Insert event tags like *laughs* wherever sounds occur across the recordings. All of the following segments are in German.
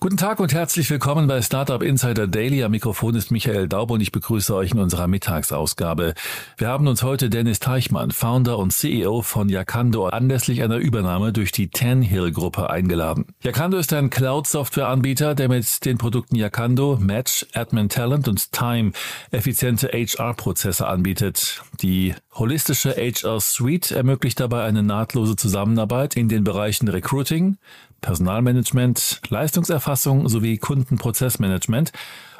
Guten Tag und herzlich willkommen bei Startup Insider Daily. Am Mikrofon ist Michael Daub und ich begrüße euch in unserer Mittagsausgabe. Wir haben uns heute Dennis Teichmann, Founder und CEO von Yakando, anlässlich einer Übernahme durch die Tenhill Gruppe eingeladen. Yakando ist ein Cloud-Software-Anbieter, der mit den Produkten Yakando, Match, Admin Talent und Time effiziente HR-Prozesse anbietet. Die holistische HR Suite ermöglicht dabei eine nahtlose Zusammenarbeit in den Bereichen Recruiting, Personalmanagement, Leistungserfassung sowie Kundenprozessmanagement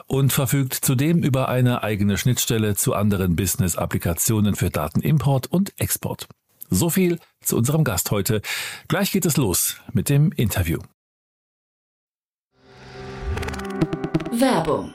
und verfügt zudem über eine eigene Schnittstelle zu anderen Business-Applikationen für Datenimport und Export. So viel zu unserem Gast heute. Gleich geht es los mit dem Interview. Werbung.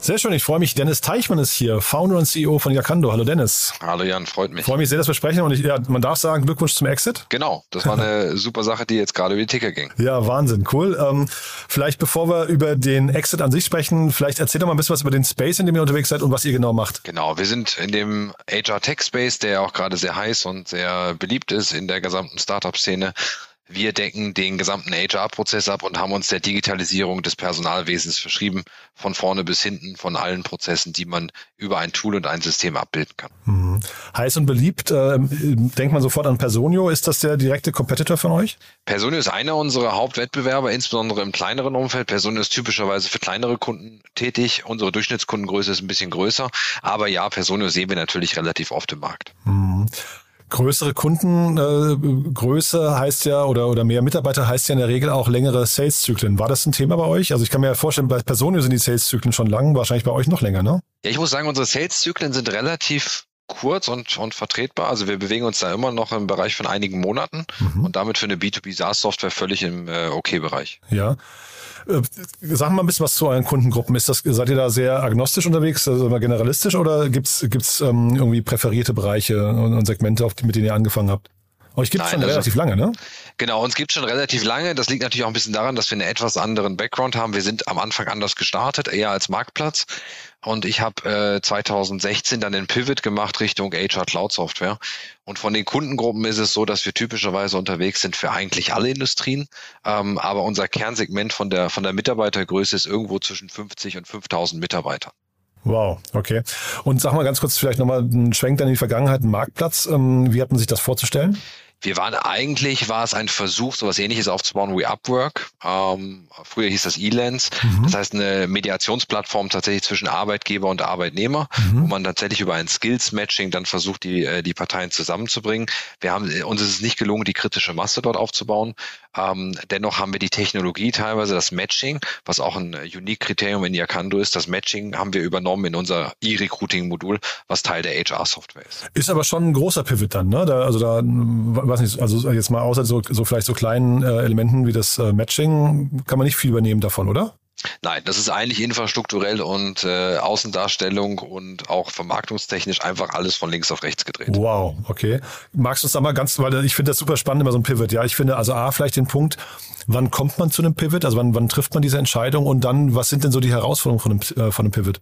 Sehr schön, ich freue mich. Dennis Teichmann ist hier, Founder und CEO von Yakando. Hallo Dennis. Hallo Jan, freut mich. Ich freue mich sehr, dass wir sprechen und ich, ja, man darf sagen, Glückwunsch zum Exit. Genau, das war eine *laughs* super Sache, die jetzt gerade über die Ticker ging. Ja, Wahnsinn, cool. Ähm, vielleicht bevor wir über den Exit an sich sprechen, vielleicht erzähl doch mal ein bisschen was über den Space, in dem ihr unterwegs seid und was ihr genau macht. Genau, wir sind in dem HR Tech Space, der auch gerade sehr heiß und sehr beliebt ist in der gesamten Startup-Szene. Wir decken den gesamten HR-Prozess ab und haben uns der Digitalisierung des Personalwesens verschrieben, von vorne bis hinten, von allen Prozessen, die man über ein Tool und ein System abbilden kann. Mhm. Heiß und beliebt, äh, denkt man sofort an Personio. Ist das der direkte Competitor von euch? Personio ist einer unserer Hauptwettbewerber, insbesondere im kleineren Umfeld. Personio ist typischerweise für kleinere Kunden tätig. Unsere Durchschnittskundengröße ist ein bisschen größer. Aber ja, Personio sehen wir natürlich relativ oft im Markt. Mhm. Größere Kundengröße äh, heißt ja oder, oder mehr Mitarbeiter heißt ja in der Regel auch längere Sales-Zyklen. War das ein Thema bei euch? Also ich kann mir ja vorstellen, bei Personio sind die Sales-Zyklen schon lang, wahrscheinlich bei euch noch länger, ne? Ja, ich muss sagen, unsere Sales-Zyklen sind relativ kurz und, und vertretbar. Also wir bewegen uns da immer noch im Bereich von einigen Monaten mhm. und damit für eine B2B SaaS-Software völlig im äh, OK-Bereich. Okay ja. Äh, sag mal ein bisschen was zu euren Kundengruppen. Ist das, seid ihr da sehr agnostisch unterwegs, also generalistisch oder gibt's gibt's ähm, irgendwie präferierte Bereiche und, und Segmente, auf die, mit denen ihr angefangen habt? Euch gibt es schon also, relativ lange, ne? Genau, uns gibt schon relativ lange. Das liegt natürlich auch ein bisschen daran, dass wir einen etwas anderen Background haben. Wir sind am Anfang anders gestartet, eher als Marktplatz. Und ich habe äh, 2016 dann den Pivot gemacht Richtung HR Cloud Software. Und von den Kundengruppen ist es so, dass wir typischerweise unterwegs sind für eigentlich alle Industrien. Ähm, aber unser Kernsegment von der, von der Mitarbeitergröße ist irgendwo zwischen 50 und 5000 Mitarbeitern. Wow, okay. Und sag mal ganz kurz vielleicht nochmal einen Schwenk dann in die Vergangenheit, einen Marktplatz. Ähm, wie hat man sich das vorzustellen? Wir waren eigentlich, war es ein Versuch, sowas ähnliches aufzubauen wie Upwork. Ähm, früher hieß das Elance. Mhm. Das heißt, eine Mediationsplattform tatsächlich zwischen Arbeitgeber und Arbeitnehmer, mhm. wo man tatsächlich über ein Skills-Matching dann versucht, die, äh, die Parteien zusammenzubringen. Wir haben, uns ist es nicht gelungen, die kritische Masse dort aufzubauen. Ähm, dennoch haben wir die Technologie teilweise, das Matching, was auch ein Unique-Kriterium in Yakando ist. Das Matching haben wir übernommen in unser E-Recruiting-Modul, was Teil der HR-Software ist. Ist aber schon ein großer Pivot dann, ne? Da, also da weiß nicht, also jetzt mal außer so, so vielleicht so kleinen äh, Elementen wie das äh, Matching, kann man nicht viel übernehmen davon, oder? Nein, das ist eigentlich infrastrukturell und äh, Außendarstellung und auch vermarktungstechnisch einfach alles von links auf rechts gedreht. Wow, okay. Magst du es da mal ganz, weil ich finde das super spannend, immer so ein Pivot. Ja, ich finde also A, vielleicht den Punkt, wann kommt man zu einem Pivot? Also wann, wann trifft man diese Entscheidung und dann, was sind denn so die Herausforderungen von einem, äh, von einem Pivot?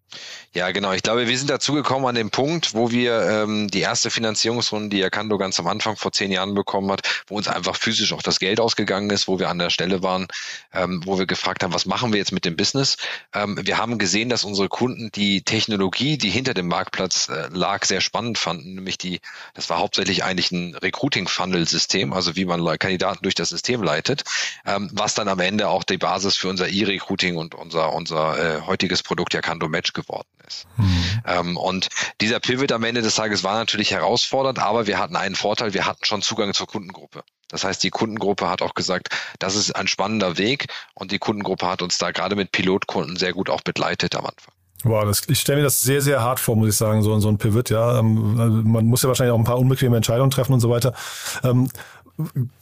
Ja, genau. Ich glaube, wir sind dazu gekommen an dem Punkt, wo wir ähm, die erste Finanzierungsrunde, die Akando ganz am Anfang vor zehn Jahren bekommen hat, wo uns einfach physisch auch das Geld ausgegangen ist, wo wir an der Stelle waren, ähm, wo wir gefragt haben, was machen wir jetzt mit dem Business? Ähm, wir haben gesehen, dass unsere Kunden die Technologie, die hinter dem Marktplatz äh, lag, sehr spannend fanden. Nämlich die, das war hauptsächlich eigentlich ein Recruiting-Funnel-System, also wie man Kandidaten durch das System leitet, ähm, was dann am Ende auch die Basis für unser E-Recruiting und unser, unser äh, heutiges Produkt Yakando Match geworden ist. Mhm. Ähm, und dieser Pivot am Ende des Tages war natürlich herausfordernd, aber wir hatten einen Vorteil, wir hatten schon Zugang zur Kundengruppe. Das heißt, die Kundengruppe hat auch gesagt, das ist ein spannender Weg und die Kundengruppe hat uns da gerade mit Pilotkunden sehr gut auch begleitet am Anfang. Wow, das, ich stelle mir das sehr, sehr hart vor, muss ich sagen, so, so ein Pivot, ja. Ähm, also man muss ja wahrscheinlich auch ein paar unbequeme Entscheidungen treffen und so weiter.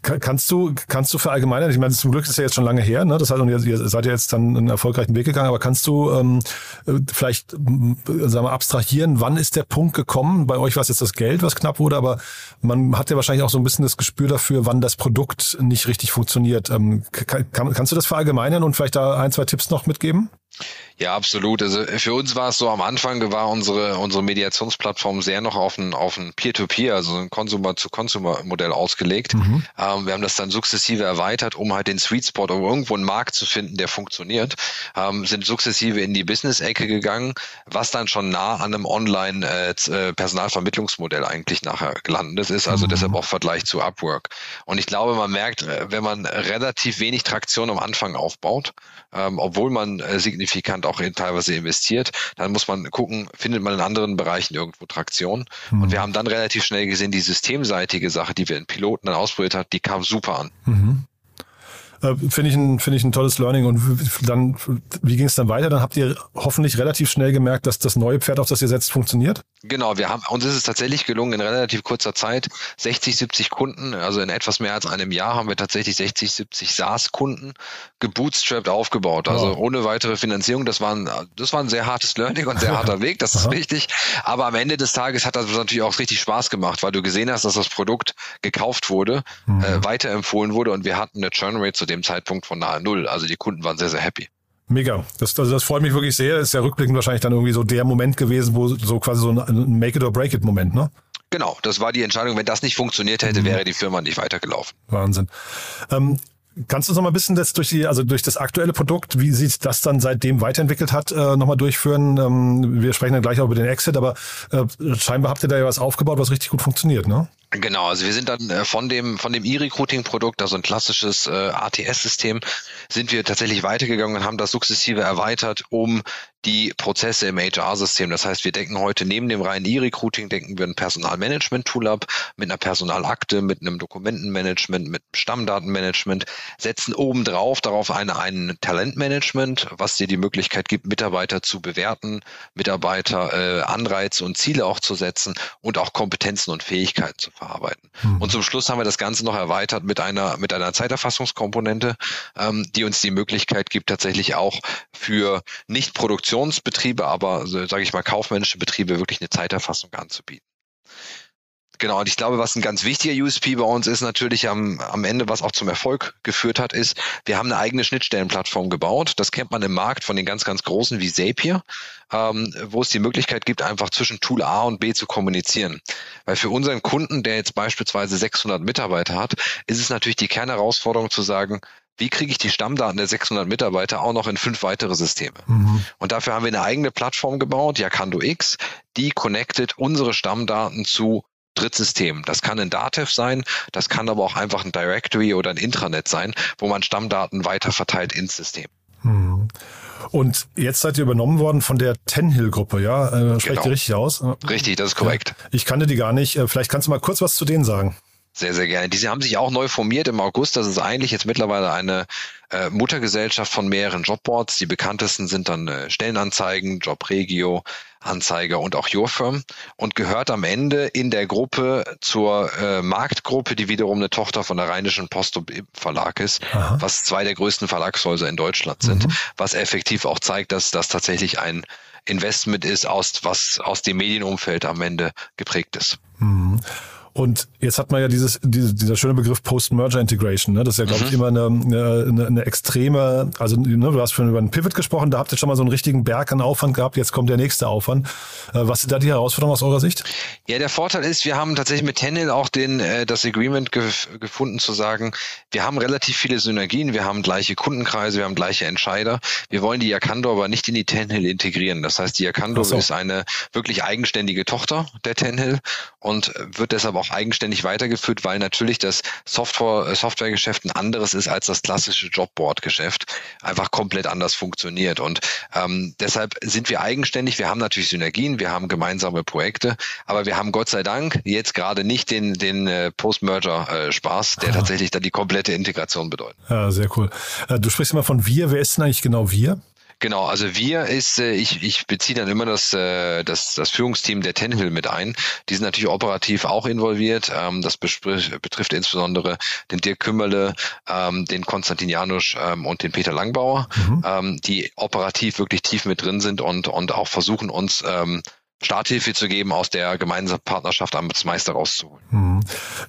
Kannst du, kannst du verallgemeinern? Ich meine, zum Glück ist ja jetzt schon lange her, ne? Das heißt, und ihr, ihr seid ja jetzt dann einen erfolgreichen Weg gegangen, aber kannst du ähm, vielleicht sagen wir, abstrahieren, wann ist der Punkt gekommen? Bei euch war es jetzt das Geld, was knapp wurde, aber man hat ja wahrscheinlich auch so ein bisschen das Gespür dafür, wann das Produkt nicht richtig funktioniert. Ähm, kann, kannst du das verallgemeinern und vielleicht da ein, zwei Tipps noch mitgeben? Ja, absolut. Also für uns war es so, am Anfang war unsere, unsere Mediationsplattform sehr noch auf ein, auf ein Peer-to-Peer, also ein Consumer-to-Consumer-Modell ausgelegt. Mhm. Ähm, wir haben das dann sukzessive erweitert, um halt den Sweet Spot, um irgendwo einen Markt zu finden, der funktioniert, ähm, sind sukzessive in die Business-Ecke gegangen, was dann schon nah an einem Online-Personalvermittlungsmodell äh, eigentlich nachher gelandet ist, also mhm. deshalb auch Vergleich zu Upwork. Und ich glaube, man merkt, äh, wenn man relativ wenig Traktion am Anfang aufbaut, ähm, obwohl man äh, signifikant auch in teilweise investiert, dann muss man gucken, findet man in anderen Bereichen irgendwo Traktion. Mhm. Und wir haben dann relativ schnell gesehen, die systemseitige Sache, die wir in Piloten dann ausprobiert haben, die kam super an. Mhm. Äh, finde ich, ein, finde ich ein tolles Learning. Und dann, wie ging es dann weiter? Dann habt ihr hoffentlich relativ schnell gemerkt, dass das neue Pferd, auf das ihr setzt, funktioniert? Genau, wir haben, uns ist es tatsächlich gelungen, in relativ kurzer Zeit 60, 70 Kunden, also in etwas mehr als einem Jahr haben wir tatsächlich 60, 70 SaaS-Kunden gebootstrapped aufgebaut. Also wow. ohne weitere Finanzierung. Das war, ein, das war ein sehr hartes Learning und sehr *laughs* harter Weg, das ist wichtig. Aber am Ende des Tages hat das natürlich auch richtig Spaß gemacht, weil du gesehen hast, dass das Produkt gekauft wurde, mhm. äh, weiterempfohlen wurde und wir hatten eine Churn Rate zu dem Zeitpunkt von nahe Null. Also die Kunden waren sehr, sehr happy. Mega. Das, also das freut mich wirklich sehr. Ist ja rückblickend wahrscheinlich dann irgendwie so der Moment gewesen, wo so quasi so ein Make it or break it Moment, ne? Genau, das war die Entscheidung. Wenn das nicht funktioniert hätte, mhm. wäre die Firma nicht weitergelaufen. Wahnsinn. Ähm, Kannst du uns noch mal ein bisschen das durch die, also durch das aktuelle Produkt, wie sich das dann seitdem weiterentwickelt hat, äh, nochmal durchführen? Ähm, wir sprechen dann gleich auch über den Exit, aber äh, scheinbar habt ihr da ja was aufgebaut, was richtig gut funktioniert, ne? Genau, also wir sind dann äh, von dem von dem E-Recruiting-Produkt, also ein klassisches äh, ATS-System, sind wir tatsächlich weitergegangen und haben das sukzessive erweitert, um die Prozesse im HR-System. Das heißt, wir decken heute neben dem reinen E-Recruiting, decken wir ein Personalmanagement-Tool ab, mit einer Personalakte, mit einem Dokumentenmanagement, mit Stammdatenmanagement, setzen obendrauf darauf eine, ein Talentmanagement, was dir die Möglichkeit gibt, Mitarbeiter zu bewerten, Mitarbeiter äh, Anreize und Ziele auch zu setzen und auch Kompetenzen und Fähigkeiten zu verarbeiten. Mhm. Und zum Schluss haben wir das Ganze noch erweitert mit einer, mit einer Zeiterfassungskomponente, ähm, die uns die Möglichkeit gibt, tatsächlich auch für Nicht-Produktionsbetriebe, aber, sage ich mal, kaufmännische Betriebe wirklich eine Zeiterfassung anzubieten. Genau, und ich glaube, was ein ganz wichtiger USP bei uns ist natürlich am, am Ende, was auch zum Erfolg geführt hat, ist, wir haben eine eigene Schnittstellenplattform gebaut. Das kennt man im Markt von den ganz, ganz großen wie Zapier, ähm, wo es die Möglichkeit gibt, einfach zwischen Tool A und B zu kommunizieren. Weil für unseren Kunden, der jetzt beispielsweise 600 Mitarbeiter hat, ist es natürlich die Kernherausforderung zu sagen, wie kriege ich die Stammdaten der 600 Mitarbeiter auch noch in fünf weitere Systeme? Mhm. Und dafür haben wir eine eigene Plattform gebaut, Yakando X, die connectet unsere Stammdaten zu Drittsystem. Das kann ein Datev sein, das kann aber auch einfach ein Directory oder ein Intranet sein, wo man Stammdaten weiter verteilt ins System. Hm. Und jetzt seid ihr übernommen worden von der Tenhill-Gruppe, ja? Äh, sprecht genau. ihr richtig aus? Richtig, das ist korrekt. Ich kannte die gar nicht. Äh, vielleicht kannst du mal kurz was zu denen sagen. Sehr, sehr gerne. Diese haben sich auch neu formiert im August. Das ist eigentlich jetzt mittlerweile eine äh, Muttergesellschaft von mehreren Jobboards. Die bekanntesten sind dann äh, Stellenanzeigen, Jobregio, Anzeiger und auch Your Firm und gehört am Ende in der Gruppe zur äh, Marktgruppe, die wiederum eine Tochter von der Rheinischen Post Verlag ist, Aha. was zwei der größten Verlagshäuser in Deutschland sind, mhm. was effektiv auch zeigt, dass das tatsächlich ein Investment ist, aus was aus dem Medienumfeld am Ende geprägt ist. Mhm. Und jetzt hat man ja dieses, diese, dieser schöne Begriff Post-Merger Integration. Ne? Das ist ja, glaube mhm. ich, immer eine, eine, eine extreme, also ne, du hast schon über einen Pivot gesprochen, da habt ihr schon mal so einen richtigen Berg an Aufwand gehabt, jetzt kommt der nächste Aufwand. Äh, was ist da die Herausforderung aus eurer Sicht? Ja, der Vorteil ist, wir haben tatsächlich mit Tenil auch den, äh, das Agreement ge gefunden zu sagen, wir haben relativ viele Synergien, wir haben gleiche Kundenkreise, wir haben gleiche Entscheider. Wir wollen die Yakando aber nicht in die Tenhill integrieren. Das heißt, die Yakando so. ist eine wirklich eigenständige Tochter der Tenhill und wird deshalb auch auch eigenständig weitergeführt, weil natürlich das Software, äh, Softwaregeschäft ein anderes ist als das klassische Jobboard-Geschäft, einfach komplett anders funktioniert. Und ähm, deshalb sind wir eigenständig. Wir haben natürlich Synergien, wir haben gemeinsame Projekte, aber wir haben Gott sei Dank jetzt gerade nicht den, den äh, Post-Merger-Spaß, der ah. tatsächlich dann die komplette Integration bedeutet. Ja, sehr cool. Äh, du sprichst immer von wir. Wer ist denn eigentlich genau wir? Genau, also wir ist, äh, ich, ich beziehe dann immer das, äh, das, das Führungsteam der Tenhill mit ein. Die sind natürlich operativ auch involviert. Ähm, das betrifft insbesondere den Dirk Kümmerle, ähm, den Konstantin Janusz ähm, und den Peter Langbauer, mhm. die operativ wirklich tief mit drin sind und, und auch versuchen uns Starthilfe zu geben, aus der gemeinsamen Partnerschaft am Meister rauszuholen. Mhm.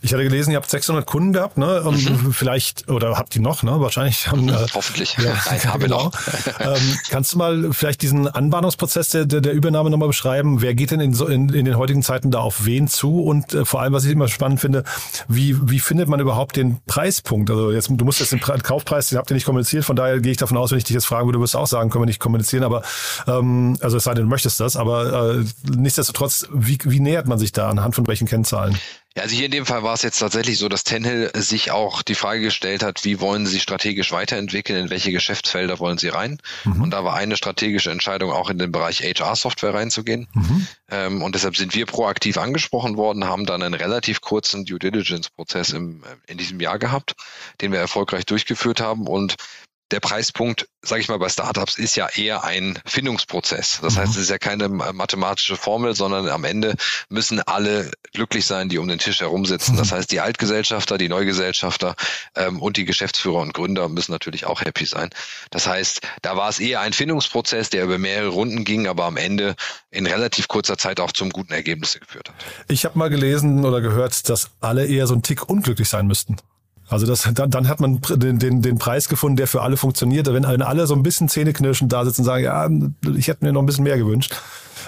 Ich hatte gelesen, ihr habt 600 Kunden gehabt, ne? Und mhm. vielleicht, oder habt ihr noch, ne? Wahrscheinlich haben, äh, Hoffentlich. *laughs* Ja, Nein, haben wir genau. noch. *laughs* ähm, kannst du mal vielleicht diesen Anbahnungsprozess der, der, der Übernahme nochmal beschreiben? Wer geht denn in, so, in, in den heutigen Zeiten da auf wen zu? Und äh, vor allem, was ich immer spannend finde, wie, wie findet man überhaupt den Preispunkt? Also jetzt, du musst jetzt den Kaufpreis, den habt ihr nicht kommuniziert, von daher gehe ich davon aus, wenn ich dich jetzt fragen würde, wirst du auch sagen, können wir nicht kommunizieren, aber ähm, also es sei denn, du möchtest das, aber äh, nichtsdestotrotz, wie, wie nähert man sich da anhand von welchen Kennzahlen? Ja, also hier in dem Fall war es jetzt tatsächlich so, dass Tenhill sich auch die Frage gestellt hat, wie wollen sie strategisch weiterentwickeln, in welche Geschäftsfelder wollen sie rein? Mhm. Und da war eine strategische Entscheidung auch in den Bereich HR-Software reinzugehen. Mhm. Ähm, und deshalb sind wir proaktiv angesprochen worden, haben dann einen relativ kurzen Due Diligence-Prozess im, in diesem Jahr gehabt, den wir erfolgreich durchgeführt haben und der Preispunkt, sage ich mal, bei Startups ist ja eher ein Findungsprozess. Das mhm. heißt, es ist ja keine mathematische Formel, sondern am Ende müssen alle glücklich sein, die um den Tisch herum sitzen. Das mhm. heißt, die Altgesellschafter, die Neugesellschafter ähm, und die Geschäftsführer und Gründer müssen natürlich auch happy sein. Das heißt, da war es eher ein Findungsprozess, der über mehrere Runden ging, aber am Ende in relativ kurzer Zeit auch zum guten Ergebnis geführt hat. Ich habe mal gelesen oder gehört, dass alle eher so ein Tick unglücklich sein müssten. Also das, dann, dann hat man den, den, den Preis gefunden, der für alle funktioniert. Wenn, alle so ein bisschen zähneknirschend da sitzen und sagen, ja, ich hätte mir noch ein bisschen mehr gewünscht.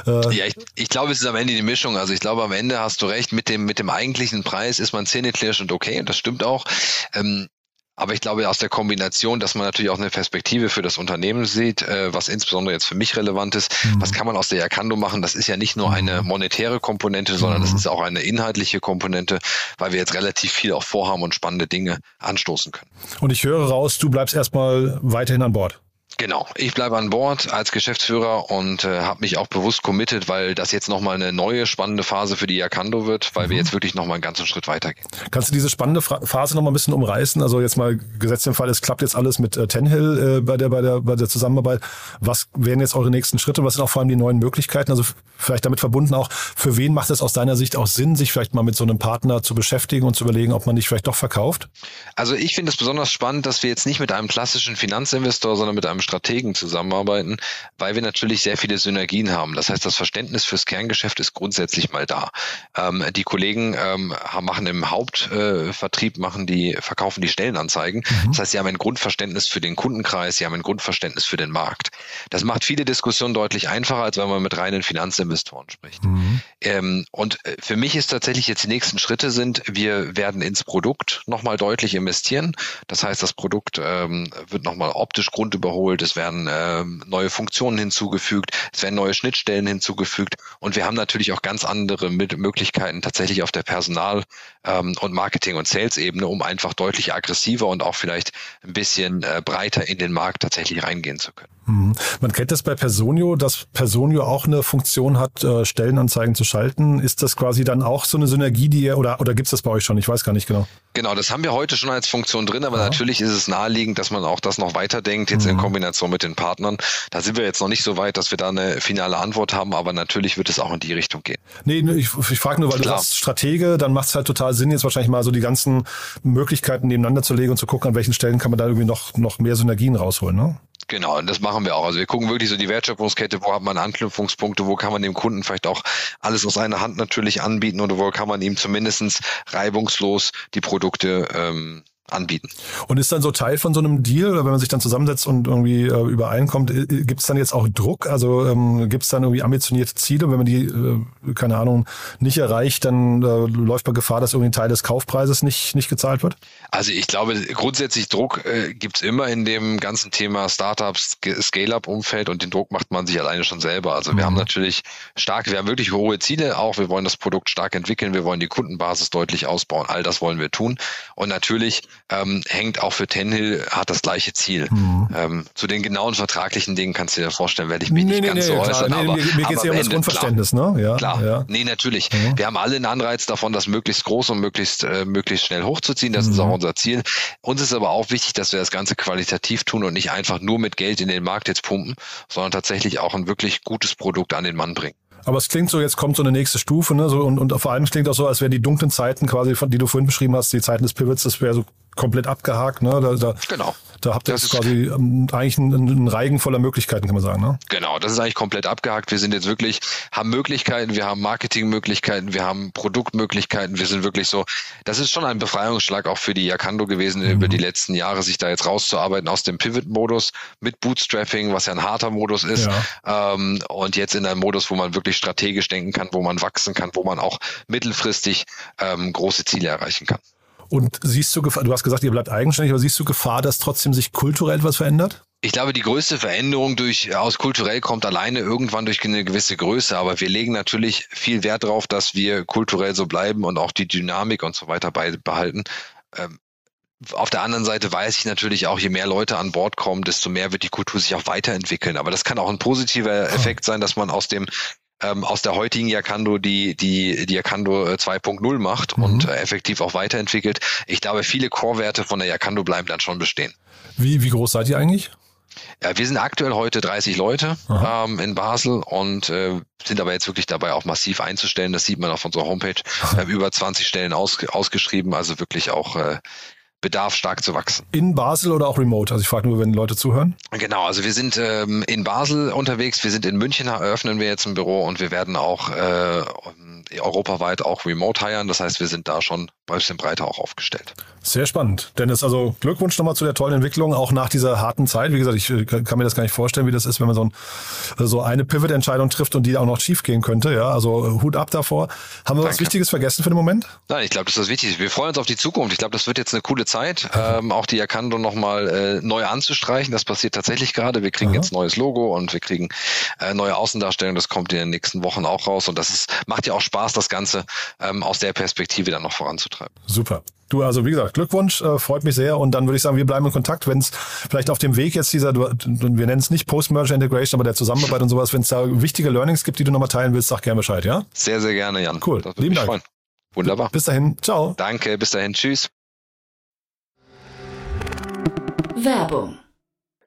Äh, ja, ich, ich glaube, es ist am Ende die Mischung. Also ich glaube, am Ende hast du recht, mit dem, mit dem eigentlichen Preis ist man zähneknirschend okay, und das stimmt auch. Ähm, aber ich glaube, aus der Kombination, dass man natürlich auch eine Perspektive für das Unternehmen sieht, äh, was insbesondere jetzt für mich relevant ist, mhm. was kann man aus der Yakando machen? Das ist ja nicht nur eine mhm. monetäre Komponente, sondern das mhm. ist auch eine inhaltliche Komponente, weil wir jetzt relativ viel auch vorhaben und spannende Dinge anstoßen können. Und ich höre raus, du bleibst erstmal weiterhin an Bord. Genau, ich bleibe an Bord als Geschäftsführer und äh, habe mich auch bewusst committed, weil das jetzt nochmal eine neue spannende Phase für die Yakando wird, weil mhm. wir jetzt wirklich nochmal einen ganzen Schritt weitergehen. Kannst du diese spannende Phase nochmal ein bisschen umreißen? Also jetzt mal gesetzt im Fall, es klappt jetzt alles mit äh, Tenhill äh, bei, der, bei, der, bei der Zusammenarbeit. Was wären jetzt eure nächsten Schritte? Was sind auch vor allem die neuen Möglichkeiten? Also vielleicht damit verbunden auch, für wen macht es aus deiner Sicht auch Sinn, sich vielleicht mal mit so einem Partner zu beschäftigen und zu überlegen, ob man nicht vielleicht doch verkauft? Also ich finde es besonders spannend, dass wir jetzt nicht mit einem klassischen Finanzinvestor, sondern mit einem Strategen zusammenarbeiten, weil wir natürlich sehr viele Synergien haben. Das heißt, das Verständnis fürs Kerngeschäft ist grundsätzlich mal da. Ähm, die Kollegen ähm, machen im Hauptvertrieb, äh, machen die, verkaufen die Stellenanzeigen. Mhm. Das heißt, sie haben ein Grundverständnis für den Kundenkreis, sie haben ein Grundverständnis für den Markt. Das macht viele Diskussionen deutlich einfacher, als wenn man mit reinen Finanzinvestoren spricht. Mhm. Ähm, und äh, für mich ist tatsächlich jetzt die nächsten Schritte sind, wir werden ins Produkt nochmal deutlich investieren. Das heißt, das Produkt ähm, wird nochmal optisch grundüberholt. Es werden äh, neue Funktionen hinzugefügt, es werden neue Schnittstellen hinzugefügt und wir haben natürlich auch ganz andere Möglichkeiten tatsächlich auf der Personal- ähm, und Marketing- und Sales-Ebene, um einfach deutlich aggressiver und auch vielleicht ein bisschen äh, breiter in den Markt tatsächlich reingehen zu können. Mhm. Man kennt das bei Personio, dass Personio auch eine Funktion hat, äh, Stellenanzeigen zu schalten. Ist das quasi dann auch so eine Synergie, die ihr, oder, oder gibt es das bei euch schon? Ich weiß gar nicht genau. Genau, das haben wir heute schon als Funktion drin, aber ja. natürlich ist es naheliegend, dass man auch das noch weiterdenkt, jetzt mhm. in Kombination mit den Partnern. Da sind wir jetzt noch nicht so weit, dass wir da eine finale Antwort haben, aber natürlich wird es auch in die Richtung gehen. Nee, ich, ich frage nur, weil Klar. du sagst Stratege, dann macht es halt total Sinn, jetzt wahrscheinlich mal so die ganzen Möglichkeiten nebeneinander zu legen und zu gucken, an welchen Stellen kann man da irgendwie noch, noch mehr Synergien rausholen, ne? Genau, und das machen wir auch. Also wir gucken wirklich so die Wertschöpfungskette, wo hat man Anknüpfungspunkte, wo kann man dem Kunden vielleicht auch alles aus einer Hand natürlich anbieten oder wo kann man ihm zumindestens reibungslos die Produkte ähm, anbieten. Und ist dann so Teil von so einem Deal, wenn man sich dann zusammensetzt und irgendwie äh, übereinkommt, äh, gibt es dann jetzt auch Druck? Also ähm, gibt es dann irgendwie ambitionierte Ziele? Wenn man die, äh, keine Ahnung, nicht erreicht, dann äh, läuft man Gefahr, dass irgendwie ein Teil des Kaufpreises nicht, nicht gezahlt wird? Also ich glaube, grundsätzlich Druck äh, gibt es immer in dem ganzen Thema Startups, Scale-up-Umfeld und den Druck macht man sich alleine schon selber. Also wir mhm. haben natürlich stark, wir haben wirklich hohe Ziele auch. Wir wollen das Produkt stark entwickeln, wir wollen die Kundenbasis deutlich ausbauen. All das wollen wir tun. Und natürlich ähm, hängt auch für Tenhill, hat das gleiche Ziel. Mhm. Ähm, zu den genauen vertraglichen Dingen kannst du dir vorstellen, werde ich mich nee, nicht nee, ganz nee, so äußern. Aber, mir mir geht es ja um das Grundverständnis, klar, ne? Ja, klar. Ja. Nee, natürlich. Mhm. Wir haben alle einen Anreiz davon, das möglichst groß und möglichst, äh, möglichst schnell hochzuziehen. Das mhm. ist auch unser Ziel. Uns ist aber auch wichtig, dass wir das Ganze qualitativ tun und nicht einfach nur mit Geld in den Markt jetzt pumpen, sondern tatsächlich auch ein wirklich gutes Produkt an den Mann bringen. Aber es klingt so, jetzt kommt so eine nächste Stufe, ne? So, und, und vor allem es klingt auch so, als wären die dunklen Zeiten quasi, die du vorhin beschrieben hast, die Zeiten des Pivots, das wäre so komplett abgehakt. Ne? Da, da, genau. Da habt ihr jetzt quasi ähm, eigentlich einen, einen Reigen voller Möglichkeiten, kann man sagen. Ne? Genau, das ist eigentlich komplett abgehakt. Wir sind jetzt wirklich, haben Möglichkeiten, wir haben Marketingmöglichkeiten, wir haben Produktmöglichkeiten, wir sind wirklich so, das ist schon ein Befreiungsschlag auch für die Yakando gewesen, mhm. über die letzten Jahre, sich da jetzt rauszuarbeiten aus dem Pivot-Modus mit Bootstrapping, was ja ein harter Modus ist, ja. ähm, und jetzt in einem Modus, wo man wirklich strategisch denken kann, wo man wachsen kann, wo man auch mittelfristig ähm, große Ziele erreichen kann. Und siehst du Gefahr, du hast gesagt, ihr bleibt eigenständig, aber siehst du Gefahr, dass trotzdem sich kulturell was verändert? Ich glaube, die größte Veränderung durch, aus kulturell kommt alleine irgendwann durch eine gewisse Größe, aber wir legen natürlich viel Wert darauf, dass wir kulturell so bleiben und auch die Dynamik und so weiter beibehalten. Ähm, auf der anderen Seite weiß ich natürlich auch, je mehr Leute an Bord kommen, desto mehr wird die Kultur sich auch weiterentwickeln. Aber das kann auch ein positiver Effekt sein, dass man aus dem ähm, aus der heutigen Yakando die, die, die Yakando 2.0 äh, macht mhm. und äh, effektiv auch weiterentwickelt. Ich glaube, viele Core-Werte von der Yakando bleiben dann schon bestehen. Wie, wie groß seid ihr eigentlich? Ja, wir sind aktuell heute 30 Leute ähm, in Basel und äh, sind aber jetzt wirklich dabei, auch massiv einzustellen. Das sieht man auf unserer Homepage. *laughs* Wir haben über 20 Stellen aus, ausgeschrieben, also wirklich auch äh, Bedarf stark zu wachsen. In Basel oder auch remote? Also ich frage nur, wenn Leute zuhören. Genau, also wir sind ähm, in Basel unterwegs, wir sind in München, eröffnen wir jetzt ein Büro und wir werden auch äh, europaweit auch remote hiren. Das heißt, wir sind da schon bisschen breiter auch aufgestellt. Sehr spannend. Dennis, also Glückwunsch nochmal zu der tollen Entwicklung, auch nach dieser harten Zeit. Wie gesagt, ich äh, kann mir das gar nicht vorstellen, wie das ist, wenn man so, ein, so eine Pivot-Entscheidung trifft und die auch noch schief gehen könnte. Ja, also äh, Hut ab davor. Haben wir Danke. was Wichtiges vergessen für den Moment? Nein, ich glaube, das ist das Wichtigste. Wir freuen uns auf die Zukunft. Ich glaube, das wird jetzt eine coole Zeit, ähm, auch die Erkando nochmal äh, neu anzustreichen. Das passiert tatsächlich gerade. Wir kriegen Aha. jetzt neues Logo und wir kriegen äh, neue Außendarstellung. Das kommt in den nächsten Wochen auch raus. Und das ist, macht ja auch Spaß, das Ganze ähm, aus der Perspektive dann noch voranzutreiben. Super. Du, also wie gesagt, Glückwunsch, äh, freut mich sehr und dann würde ich sagen, wir bleiben in Kontakt, wenn es vielleicht auf dem Weg jetzt dieser, du, wir nennen es nicht Post-Merger Integration, aber der Zusammenarbeit und sowas, wenn es da wichtige Learnings gibt, die du nochmal teilen willst, sag gerne Bescheid, ja? Sehr, sehr gerne, Jan. Cool, lieben Dank. Freuen. Wunderbar. Bis dahin, ciao. Danke, bis dahin, tschüss. Werbung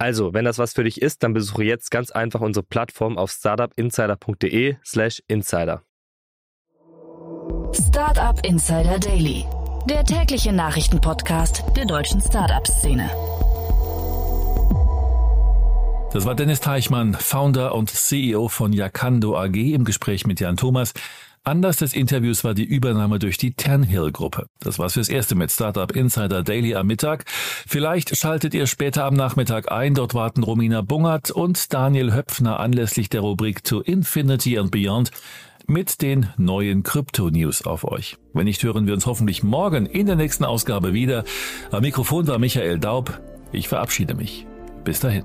Also, wenn das was für dich ist, dann besuche jetzt ganz einfach unsere Plattform auf startupinsider.de/slash insider. Startup Insider Daily, der tägliche Nachrichtenpodcast der deutschen Startup-Szene. Das war Dennis Teichmann, Founder und CEO von Yakando AG im Gespräch mit Jan Thomas. Anlass des Interviews war die Übernahme durch die Ternhill-Gruppe. Das war's fürs Erste mit Startup Insider Daily am Mittag. Vielleicht schaltet ihr später am Nachmittag ein. Dort warten Romina Bungert und Daniel Höpfner anlässlich der Rubrik To Infinity and Beyond mit den neuen Krypto-News auf euch. Wenn nicht, hören wir uns hoffentlich morgen in der nächsten Ausgabe wieder. Am Mikrofon war Michael Daub. Ich verabschiede mich. Bis dahin.